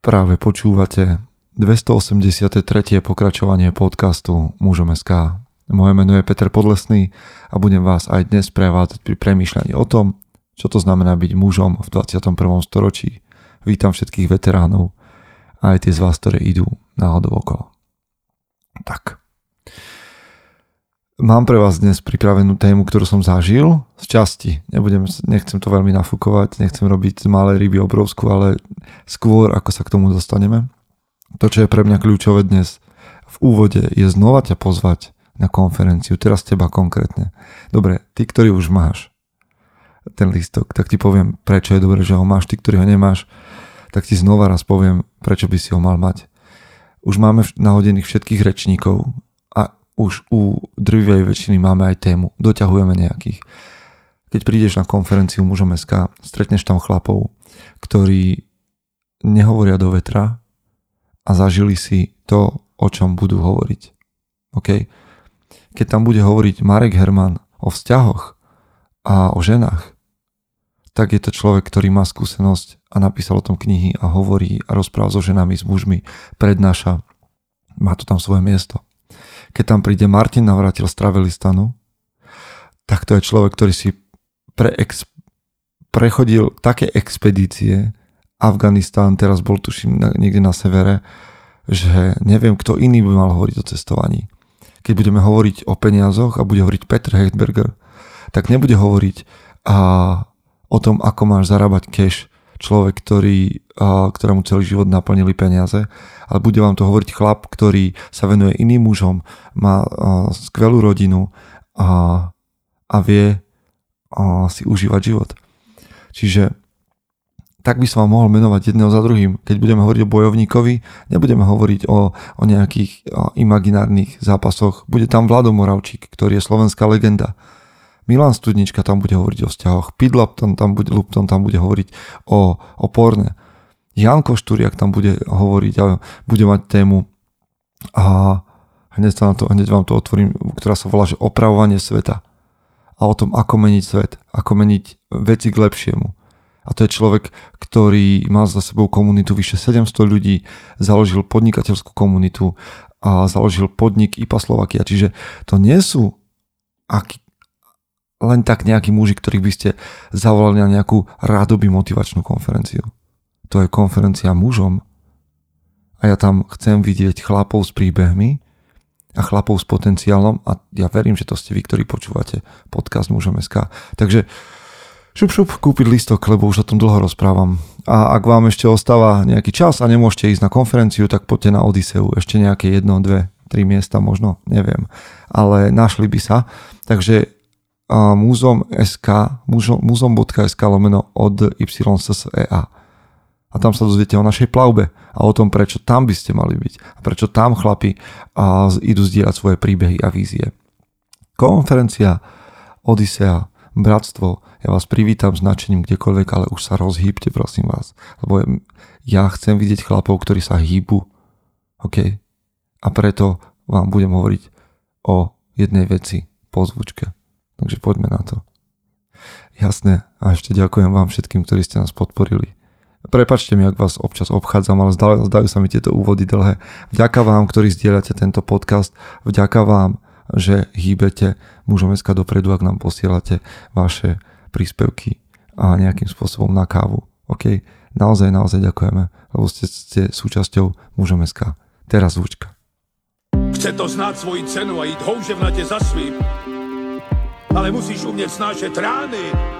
Práve počúvate 283. pokračovanie podcastu Mužom SK. Moje meno je Peter Podlesný a budem vás aj dnes prevádzať pri premýšľaní o tom, čo to znamená byť mužom v 21. storočí. Vítam všetkých veteránov a aj tie z vás, ktoré idú náhodou okolo. Tak, Mám pre vás dnes pripravenú tému, ktorú som zažil z časti. Nebudem, nechcem to veľmi nafúkovať, nechcem robiť z malej ryby obrovskú, ale skôr ako sa k tomu dostaneme. To, čo je pre mňa kľúčové dnes v úvode, je znova ťa pozvať na konferenciu, teraz teba konkrétne. Dobre, ty, ktorý už máš ten listok, tak ti poviem, prečo je dobré, že ho máš. Ty, ktorý ho nemáš, tak ti znova raz poviem, prečo by si ho mal mať. Už máme nahodených všetkých rečníkov, už u drvivej väčšiny máme aj tému, doťahujeme nejakých. Keď prídeš na konferenciu mužom SK, stretneš tam chlapov, ktorí nehovoria do vetra a zažili si to, o čom budú hovoriť. OK? Keď tam bude hovoriť Marek Herman o vzťahoch a o ženách, tak je to človek, ktorý má skúsenosť a napísal o tom knihy a hovorí a rozpráva so ženami, s mužmi, prednáša. Má to tam svoje miesto keď tam príde Martin Navratil z Travelistanu, tak to je človek, ktorý si preex, prechodil také expedície, Afganistán, teraz bol tuším niekde na severe, že neviem, kto iný by mal hovoriť o cestovaní. Keď budeme hovoriť o peniazoch a bude hovoriť Petr Hechtberger, tak nebude hovoriť a, o tom, ako máš zarábať cash človek, ktorý, a, ktorému celý život naplnili peniaze, ale bude vám to hovoriť chlap, ktorý sa venuje iným mužom, má skvelú rodinu a, a vie si užívať život. Čiže tak by som vám mohol menovať jedného za druhým. Keď budeme hovoriť o bojovníkovi, nebudeme hovoriť o, o nejakých o imaginárnych zápasoch. Bude tam Vlado Moravčík, ktorý je slovenská legenda Milan Studnička tam bude hovoriť o vzťahoch, Pit Lupton tam bude, Lupton tam bude hovoriť o, o porne. Jan Košturiak tam bude hovoriť a bude mať tému a hneď, na to, hneď vám to otvorím, ktorá sa volá, že opravovanie sveta. A o tom, ako meniť svet, ako meniť veci k lepšiemu. A to je človek, ktorý má za sebou komunitu vyše 700 ľudí, založil podnikateľskú komunitu a založil podnik IPA Slovakia. Čiže to nie sú aký, len tak nejakí muži, ktorých by ste zavolali na nejakú rádoby motivačnú konferenciu. To je konferencia mužom a ja tam chcem vidieť chlapov s príbehmi a chlapov s potenciálom a ja verím, že to ste vy, ktorí počúvate podcast Mužom SK. Takže šup šup kúpiť listok, lebo už o tom dlho rozprávam. A ak vám ešte ostáva nejaký čas a nemôžete ísť na konferenciu, tak poďte na Odiseu. Ešte nejaké jedno, dve, tri miesta možno, neviem. Ale našli by sa. Takže múzom.sk, múzom.sk lomeno od YSSEA. A tam sa dozviete o našej plavbe a o tom, prečo tam by ste mali byť a prečo tam chlapi a idú zdieľať svoje príbehy a vízie. Konferencia Odisea, Bratstvo, ja vás privítam značením kdekoľvek, ale už sa rozhýbte, prosím vás. Lebo ja chcem vidieť chlapov, ktorí sa hýbu. OK? A preto vám budem hovoriť o jednej veci po zvučke. Takže poďme na to. Jasné. A ešte ďakujem vám všetkým, ktorí ste nás podporili. Prepačte mi, ak vás občas obchádzam, ale zdajú, zdajú sa mi tieto úvody dlhé. Vďaka vám, ktorí zdieľate tento podcast, vďaka vám, že hýbete mužom dopredu, ak nám posielate vaše príspevky a nejakým spôsobom na kávu. OK? Naozaj, naozaj ďakujeme, lebo ste, ste súčasťou mužom. Teraz zvučka. Chce to znáť svoji cenu a ísť houževnate za svým ale musíš umět snášet rány.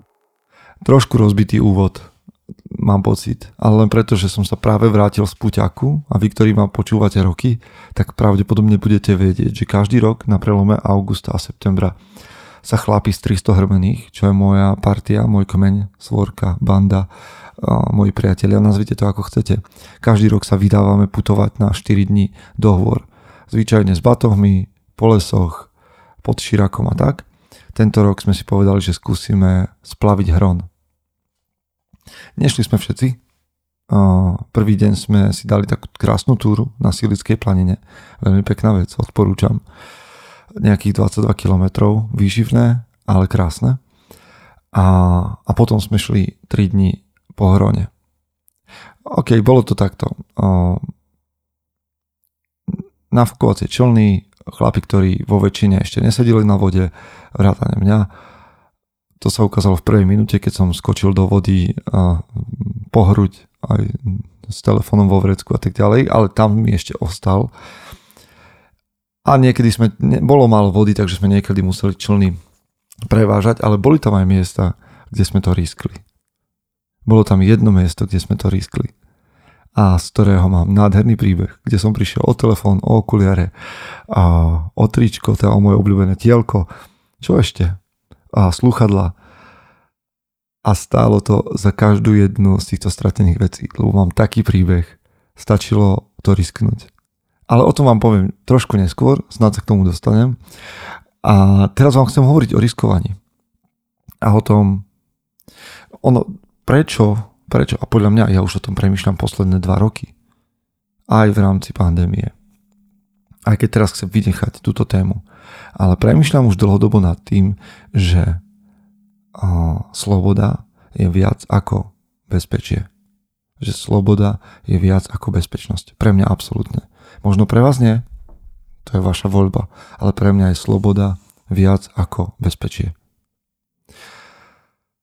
Trošku rozbitý úvod, mám pocit, ale len preto, že som sa práve vrátil z Puťaku a vy, ktorí ma počúvate roky, tak pravdepodobne budete vedieť, že každý rok na prelome augusta a septembra sa chlápi z 300 hrmených, čo je moja partia, môj kmeň, svorka, banda moji priatelia, nazvite to ako chcete. Každý rok sa vydávame putovať na 4 dní dohovor. Zvyčajne s batohmi, po lesoch, pod Širakom a tak. Tento rok sme si povedali, že skúsime splaviť hron. Nešli sme všetci. Prvý deň sme si dali takú krásnu túru na Silickej planine. Veľmi pekná vec, odporúčam. Nejakých 22 km, výživné, ale krásne. A, a potom sme šli 3 dní po hrone. OK, bolo to takto. Nafúkovacie člny, chlapi, ktorí vo väčšine ešte nesedili na vode, vrátane mňa. To sa ukázalo v prvej minúte, keď som skočil do vody a pohruť aj s telefónom vo vrecku a tak ďalej, ale tam mi ešte ostal. A niekedy sme, ne, bolo málo vody, takže sme niekedy museli člny prevážať, ale boli tam aj miesta, kde sme to riskli. Bolo tam jedno miesto, kde sme to riskli. A z ktorého mám nádherný príbeh, kde som prišiel o telefón, o okuliare, a o tričko, teda o moje obľúbené tielko, čo ešte? A sluchadla. A stálo to za každú jednu z týchto stratených vecí, lebo mám taký príbeh, stačilo to risknúť. Ale o tom vám poviem trošku neskôr, snad sa k tomu dostanem. A teraz vám chcem hovoriť o riskovaní. A o tom, ono, prečo, prečo, a podľa mňa, ja už o tom premyšľam posledné dva roky. Aj v rámci pandémie. Aj keď teraz chcem vynechať túto tému. Ale premyšľam už dlhodobo nad tým, že sloboda je viac ako bezpečie. Že sloboda je viac ako bezpečnosť. Pre mňa absolútne. Možno pre vás nie, to je vaša voľba. Ale pre mňa je sloboda viac ako bezpečie.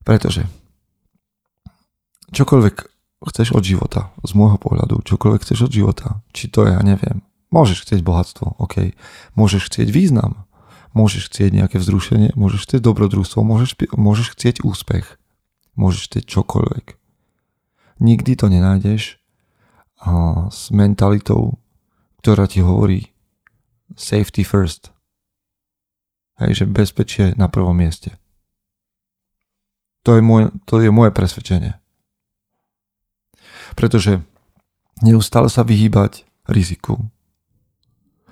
Pretože čokoľvek chceš od života, z môjho pohľadu, čokoľvek chceš od života, či to ja neviem, môžeš chcieť bohatstvo, ok, môžeš chcieť význam, môžeš chcieť nejaké vzrušenie, môžeš chcieť dobrodružstvo, môžeš, môžeš chcieť úspech, môžeš chcieť čokoľvek. Nikdy to nenájdeš a s mentalitou, ktorá ti hovorí, safety first. Hej, že bezpečie na prvom mieste. To je, môj, to je moje presvedčenie. Pretože neustále sa vyhýbať riziku.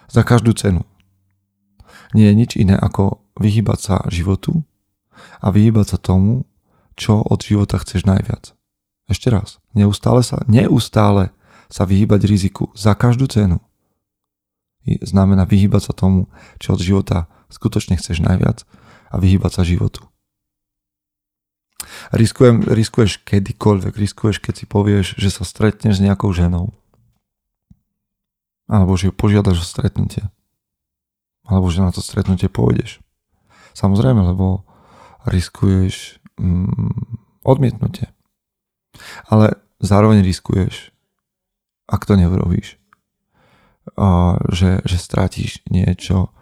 Za každú cenu. Nie je nič iné ako vyhýbať sa životu a vyhýbať sa tomu, čo od života chceš najviac. Ešte raz. Neustále sa, neustále sa vyhýbať riziku za každú cenu znamená vyhýbať sa tomu, čo od života skutočne chceš najviac a vyhýbať sa životu. Riskujem, riskuješ kedykoľvek, riskuješ, keď si povieš, že sa stretneš s nejakou ženou. Alebo že ju požiadaš o stretnutie. Alebo že na to stretnutie pôjdeš. Samozrejme, lebo riskuješ mm, odmietnutie. Ale zároveň riskuješ, ak to neurobíš, že, že strátiš niečo,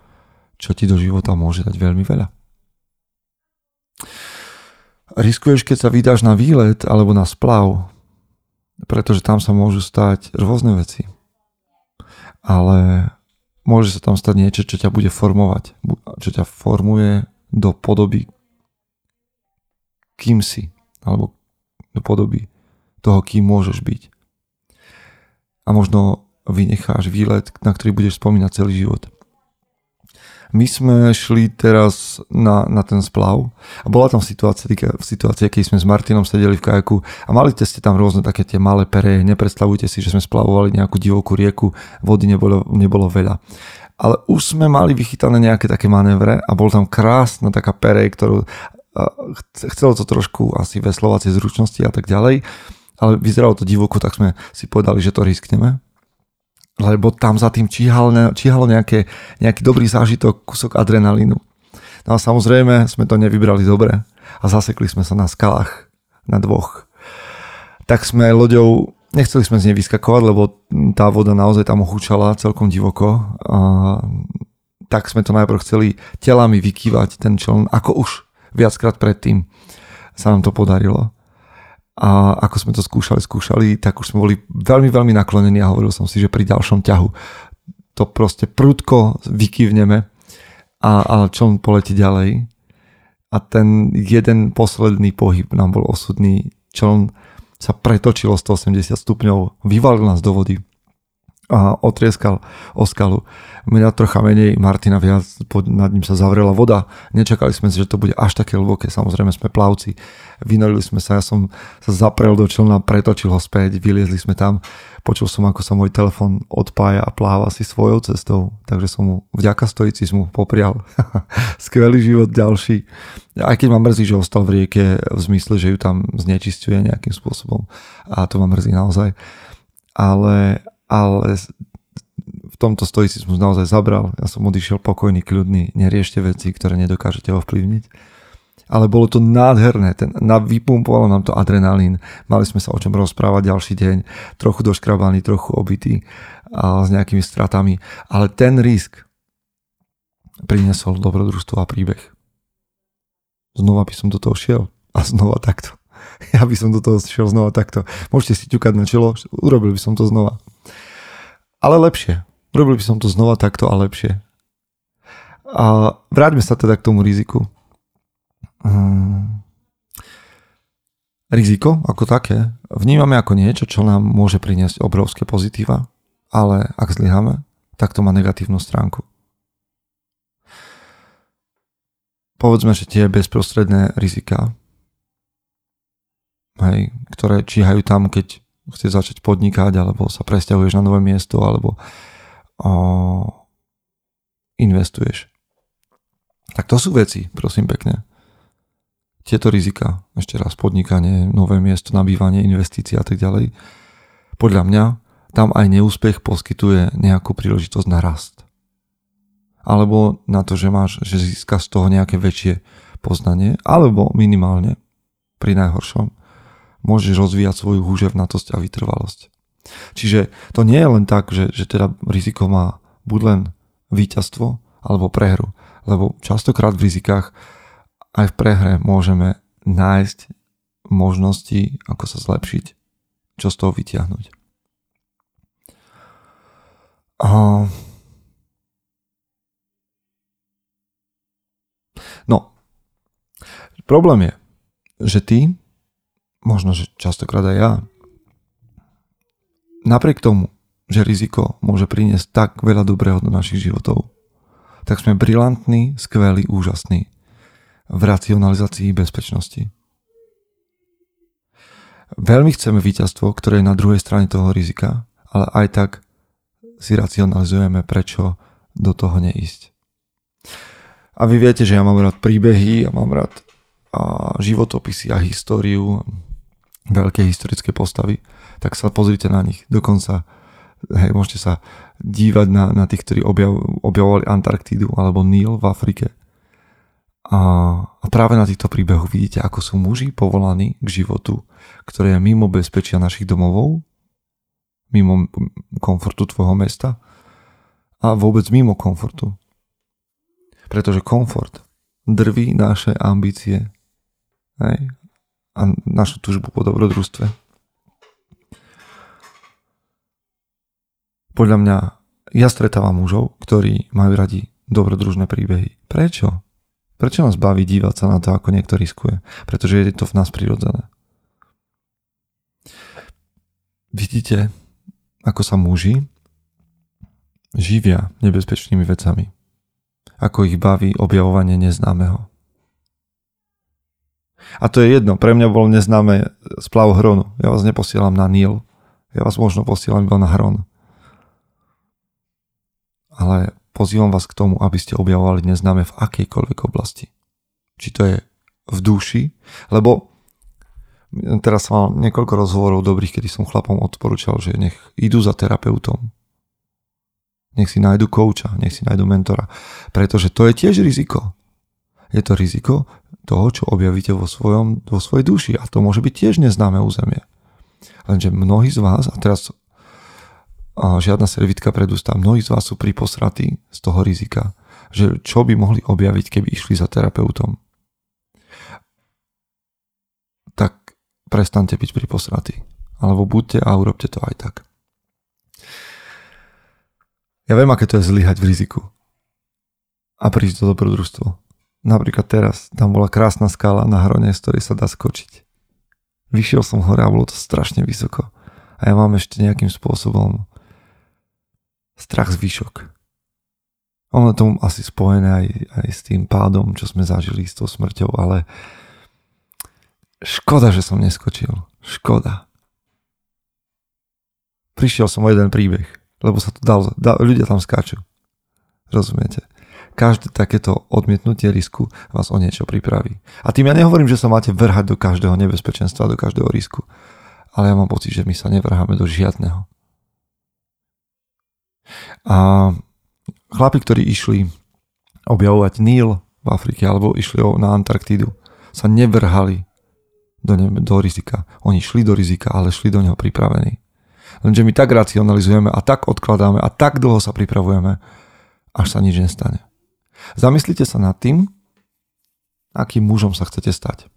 čo ti do života môže dať veľmi veľa. Riskuješ, keď sa vydáš na výlet alebo na splav, pretože tam sa môžu stať rôzne veci. Ale môže sa tam stať niečo, čo ťa bude formovať, čo ťa formuje do podoby kým si, alebo do podoby toho, kým môžeš byť. A možno vynecháš výlet, na ktorý budeš spomínať celý život. My sme šli teraz na, na ten splav a bola tam situácia, situácia, keď sme s Martinom sedeli v kajaku a mali ste tam rôzne také tie malé pereje. Nepredstavujte si, že sme splavovali nejakú divokú rieku, vody nebolo, nebolo veľa. Ale už sme mali vychytané nejaké také manévre a bol tam krásna taká perej, ktorú chcelo to trošku asi veslovacie zručnosti a tak ďalej, ale vyzeralo to divoko, tak sme si povedali, že to riskneme lebo tam za tým číhalo, číhalo nejaké, nejaký dobrý zážitok, kúsok adrenalínu. No a samozrejme sme to nevybrali dobre a zasekli sme sa na skalách na dvoch. Tak sme loďou, nechceli sme z nej vyskakovať, lebo tá voda naozaj tam ochúčala celkom divoko. A tak sme to najprv chceli telami vykývať ten čln, ako už viackrát predtým sa nám to podarilo a ako sme to skúšali, skúšali, tak už sme boli veľmi, veľmi naklonení a hovoril som si, že pri ďalšom ťahu to proste prudko vykývneme a, a čln poletí ďalej a ten jeden posledný pohyb nám bol osudný. Čln sa pretočilo 180 stupňov, vyvalil nás do vody a otrieskal o skalu. Mňa trocha menej, Martina viac, pod, nad ním sa zavrela voda. Nečakali sme si, že to bude až také hlboké. Samozrejme sme plavci. Vynorili sme sa, ja som sa zaprel do člna, pretočil ho späť, vyliezli sme tam. Počul som, ako sa môj telefon odpája a pláva si svojou cestou. Takže som mu vďaka stoicizmu poprial. Skvelý život ďalší. Aj keď ma mrzí, že ostal v rieke v zmysle, že ju tam znečistuje nejakým spôsobom. A to ma mrzí naozaj. Ale, ale v tomto stoicizmus naozaj zabral. Ja som odišiel pokojný, kľudný, neriešte veci, ktoré nedokážete ovplyvniť. Ale bolo to nádherné, ten, na, vypumpovalo nám to adrenalín, mali sme sa o čom rozprávať ďalší deň, trochu doškrabaný, trochu obytý a s nejakými stratami, ale ten risk priniesol dobrodružstvo a príbeh. Znova by som do toho šiel a znova takto. Ja by som do toho šiel znova takto. Môžete si ťukať na čelo, urobil by som to znova ale lepšie. Robil by som to znova takto a lepšie. A vráťme sa teda k tomu riziku. Hmm. Riziko ako také vnímame ako niečo, čo nám môže priniesť obrovské pozitíva, ale ak zlyhame, tak to má negatívnu stránku. Povedzme, že tie bezprostredné rizika, hej, ktoré číhajú tam, keď chceš začať podnikať, alebo sa presťahuješ na nové miesto, alebo o, investuješ. Tak to sú veci, prosím pekne. Tieto rizika, ešte raz podnikanie, nové miesto, nabývanie, investície a tak ďalej, podľa mňa tam aj neúspech poskytuje nejakú príležitosť na rast. Alebo na to, že máš, že získaš z toho nejaké väčšie poznanie, alebo minimálne, pri najhoršom, môžeš rozvíjať svoju húževnatosť a vytrvalosť. Čiže to nie je len tak, že, že teda riziko má buď len víťazstvo alebo prehru, lebo častokrát v rizikách aj v prehre môžeme nájsť možnosti, ako sa zlepšiť, čo z toho vytiahnuť. A... No, problém je, že ty možno, že častokrát aj ja, napriek tomu, že riziko môže priniesť tak veľa dobrého do našich životov, tak sme brilantní, skvelí, úžasní v racionalizácii bezpečnosti. Veľmi chceme víťazstvo, ktoré je na druhej strane toho rizika, ale aj tak si racionalizujeme, prečo do toho neísť. A vy viete, že ja mám rád príbehy a mám rád a životopisy a históriu veľké historické postavy, tak sa pozrite na nich. Dokonca hej, môžete sa dívať na, na tých, ktorí objav, objavovali Antarktídu alebo Níl v Afrike. A, a práve na týchto príbehoch vidíte, ako sú muži povolaní k životu, ktoré je mimo bezpečia našich domovov, mimo komfortu tvojho mesta a vôbec mimo komfortu. Pretože komfort drví naše ambície. Hej a našu túžbu po dobrodružstve. Podľa mňa ja stretávam mužov, ktorí majú radi dobrodružné príbehy. Prečo? Prečo nás baví dívať sa na to, ako niekto riskuje? Pretože je to v nás prirodzené. Vidíte, ako sa muži živia nebezpečnými vecami. Ako ich baví objavovanie neznámeho. A to je jedno, pre mňa bol neznáme splav Hronu. Ja vás neposielam na Níl. Ja vás možno posielam iba na Hron. Ale pozývam vás k tomu, aby ste objavovali neznáme v akejkoľvek oblasti. Či to je v duši, lebo teraz mal niekoľko rozhovorov dobrých, kedy som chlapom odporúčal, že nech idú za terapeutom. Nech si nájdu kouča, nech si nájdu mentora. Pretože to je tiež riziko. Je to riziko, toho, čo objavíte vo, svojom, vo svojej duši. A to môže byť tiež neznáme územie. Lenže mnohí z vás, a teraz a žiadna servitka pred ústa, mnohí z vás sú priposratí z toho rizika, že čo by mohli objaviť, keby išli za terapeutom. Tak prestante byť priposratí. Alebo buďte a urobte to aj tak. Ja viem, aké to je zlyhať v riziku. A prísť do dobrodružstva. Napríklad teraz, tam bola krásna skala na hrone, z ktorej sa dá skočiť. Vyšiel som hore a bolo to strašne vysoko. A ja mám ešte nejakým spôsobom strach z výšok. Ono je tomu asi spojené aj, aj s tým pádom, čo sme zažili s tou smrťou, ale škoda, že som neskočil. Škoda. Prišiel som o jeden príbeh, lebo sa to dal, dal ľudia tam skáču. Rozumiete? Každé takéto odmietnutie risku vás o niečo pripraví. A tým ja nehovorím, že sa máte vrhať do každého nebezpečenstva, do každého risku. Ale ja mám pocit, že my sa nevrháme do žiadneho. A chlapi, ktorí išli objavovať Níl v Afrike alebo išli na Antarktídu, sa nevrhali do, ne- do rizika. Oni šli do rizika, ale šli do neho pripravení. Lenže my tak racionalizujeme a tak odkladáme a tak dlho sa pripravujeme, až sa nič nestane. Zamyslite sa nad tým, akým mužom sa chcete stať.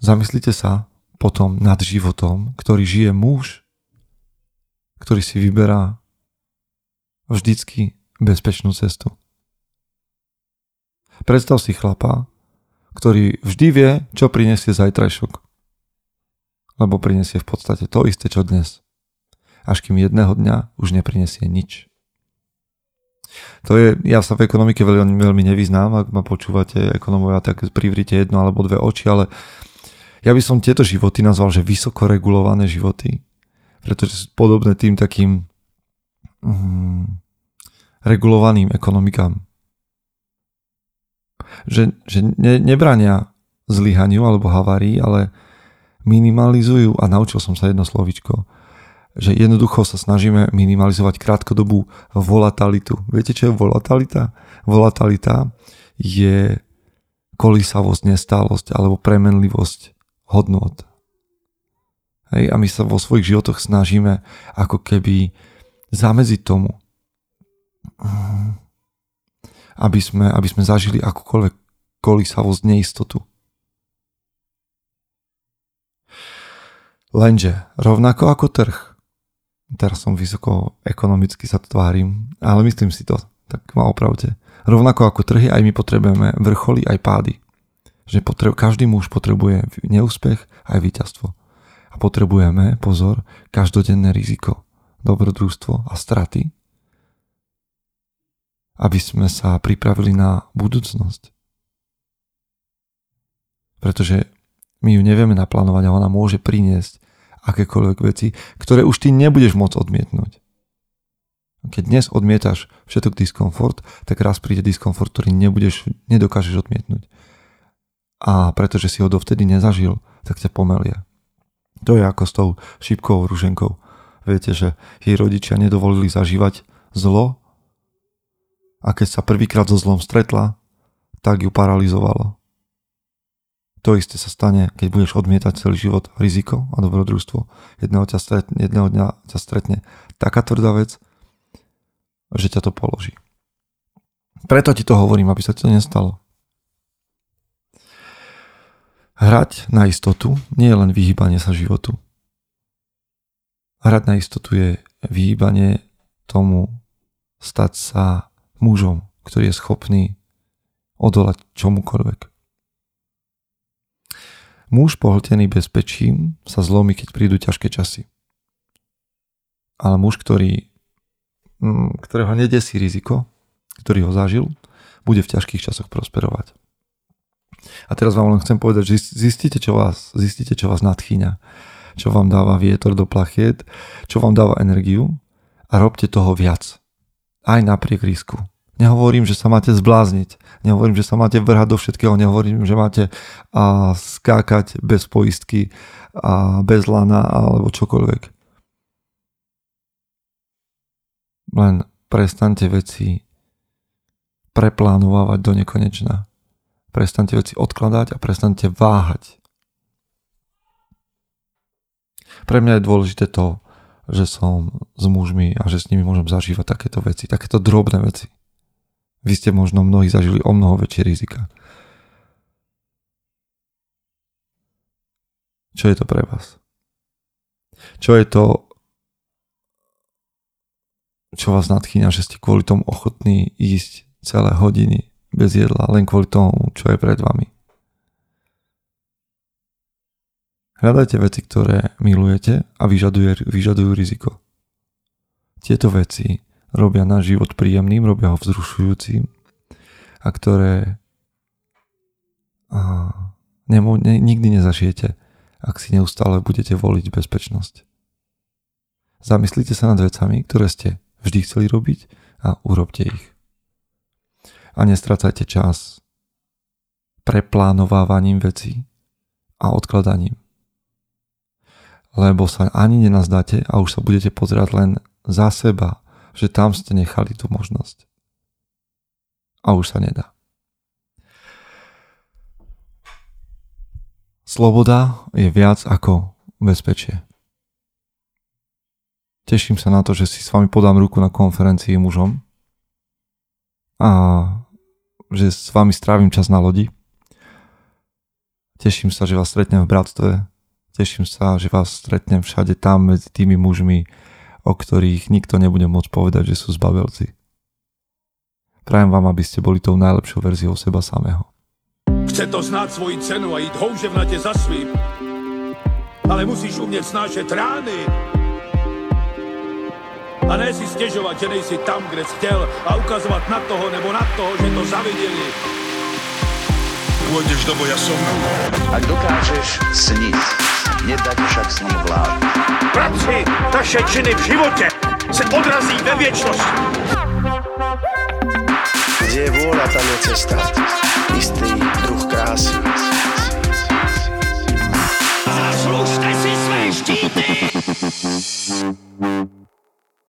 Zamyslite sa potom nad životom, ktorý žije muž, ktorý si vyberá vždycky bezpečnú cestu. Predstav si chlapa, ktorý vždy vie, čo prinesie zajtrajšok. Lebo prinesie v podstate to isté, čo dnes. Až kým jedného dňa už neprinesie nič. To je, ja sa v ekonomike veľmi, veľmi nevyznám, ak ma počúvate ekonomovia, tak privrite jedno alebo dve oči, ale ja by som tieto životy nazval, že vysoko regulované životy, pretože sú podobné tým takým mm, regulovaným ekonomikám. Že, že ne, nebrania zlyhaniu alebo havárii, ale minimalizujú, a naučil som sa jedno slovičko, že jednoducho sa snažíme minimalizovať krátkodobú volatilitu. Viete, čo je volatilita? Volatilita je kolísavosť, nestálosť alebo premenlivosť hodnot. Hej, a my sa vo svojich životoch snažíme ako keby zamedziť tomu, aby sme, aby sme zažili akúkoľvek kolísavosť, neistotu. Lenže rovnako ako trh, teraz som vysoko ekonomicky sa tvárim, ale myslím si to, tak ma opravte. Rovnako ako trhy, aj my potrebujeme vrcholy, aj pády. Že potreb, každý muž potrebuje neúspech, aj víťazstvo. A potrebujeme, pozor, každodenné riziko, dobrodružstvo a straty, aby sme sa pripravili na budúcnosť. Pretože my ju nevieme naplánovať a ona môže priniesť akékoľvek veci, ktoré už ty nebudeš môcť odmietnúť. Keď dnes odmietaš všetok diskomfort, tak raz príde diskomfort, ktorý nebudeš, nedokážeš odmietnúť. A pretože si ho dovtedy nezažil, tak ťa pomelie. To je ako s tou šipkovou ruženkou. Viete, že jej rodičia nedovolili zažívať zlo a keď sa prvýkrát so zlom stretla, tak ju paralizovalo. To isté sa stane, keď budeš odmietať celý život riziko a dobrodružstvo. Jedného, ťa stretne, jedného dňa ťa stretne taká tvrdá vec, že ťa to položí. Preto ti to hovorím, aby sa ti to nestalo. Hrať na istotu nie je len vyhýbanie sa životu. Hrať na istotu je vyhýbanie tomu stať sa mužom, ktorý je schopný odolať čomukoľvek. Muž pohltený bezpečím sa zlomí, keď prídu ťažké časy. Ale muž, ktorý, mm, ktorého nedesí riziko, ktorý ho zažil, bude v ťažkých časoch prosperovať. A teraz vám len chcem povedať, že zistite, čo vás, zistite, čo vás nadchýňa, čo vám dáva vietor do plachiet, čo vám dáva energiu a robte toho viac. Aj napriek risku. Nehovorím, že sa máte zblázniť, nehovorím, že sa máte vrhať do všetkého, nehovorím, že máte a, skákať bez poistky a bez lana alebo čokoľvek. Len prestante veci preplánovať do nekonečna prestante veci odkladať a prestante váhať. Pre mňa je dôležité to, že som s mužmi a že s nimi môžem zažívať takéto veci, takéto drobné veci. Vy ste možno mnohí zažili o mnoho väčšie rizika. Čo je to pre vás? Čo je to, čo vás nadchýňa, že ste kvôli tomu ochotní ísť celé hodiny bez jedla len kvôli tomu, čo je pred vami. Hľadajte veci, ktoré milujete a vyžaduje, vyžadujú riziko. Tieto veci robia náš život príjemným, robia ho vzrušujúcim a ktoré a, nemo, ne, nikdy nezažijete, ak si neustále budete voliť bezpečnosť. Zamyslite sa nad vecami, ktoré ste vždy chceli robiť a urobte ich. A nestracajte čas preplánovávaním vecí a odkladaním. Lebo sa ani nenazdáte a už sa budete pozerať len za seba, že tam ste nechali tú možnosť. A už sa nedá. Sloboda je viac ako bezpečie. Teším sa na to, že si s vami podám ruku na konferencii mužom a že s vami strávim čas na lodi. Teším sa, že vás stretnem v bratstve. Teším sa, že vás stretnem všade tam medzi tými mužmi, o ktorých nikto nebude môcť povedať, že sú zbabelci. Prajem vám, aby ste boli tou najlepšou verziou seba samého. Chce to znát svoji cenu a jít houževnatě za svým. Ale musíš umět snášet rány. A ne si stěžovat, že nejsi tam, kde jsi chtěl a ukazovat na toho nebo na toho, že to zaviděli. Pôjdeš do boja som. Ak dokážeš sniť, nedať však sním vlád. Práci naše činy v životě se odrazí ve věčnosti. Kde je vôľa, tam je cesta. Istý druh krásy. Zaslužte si své štíty!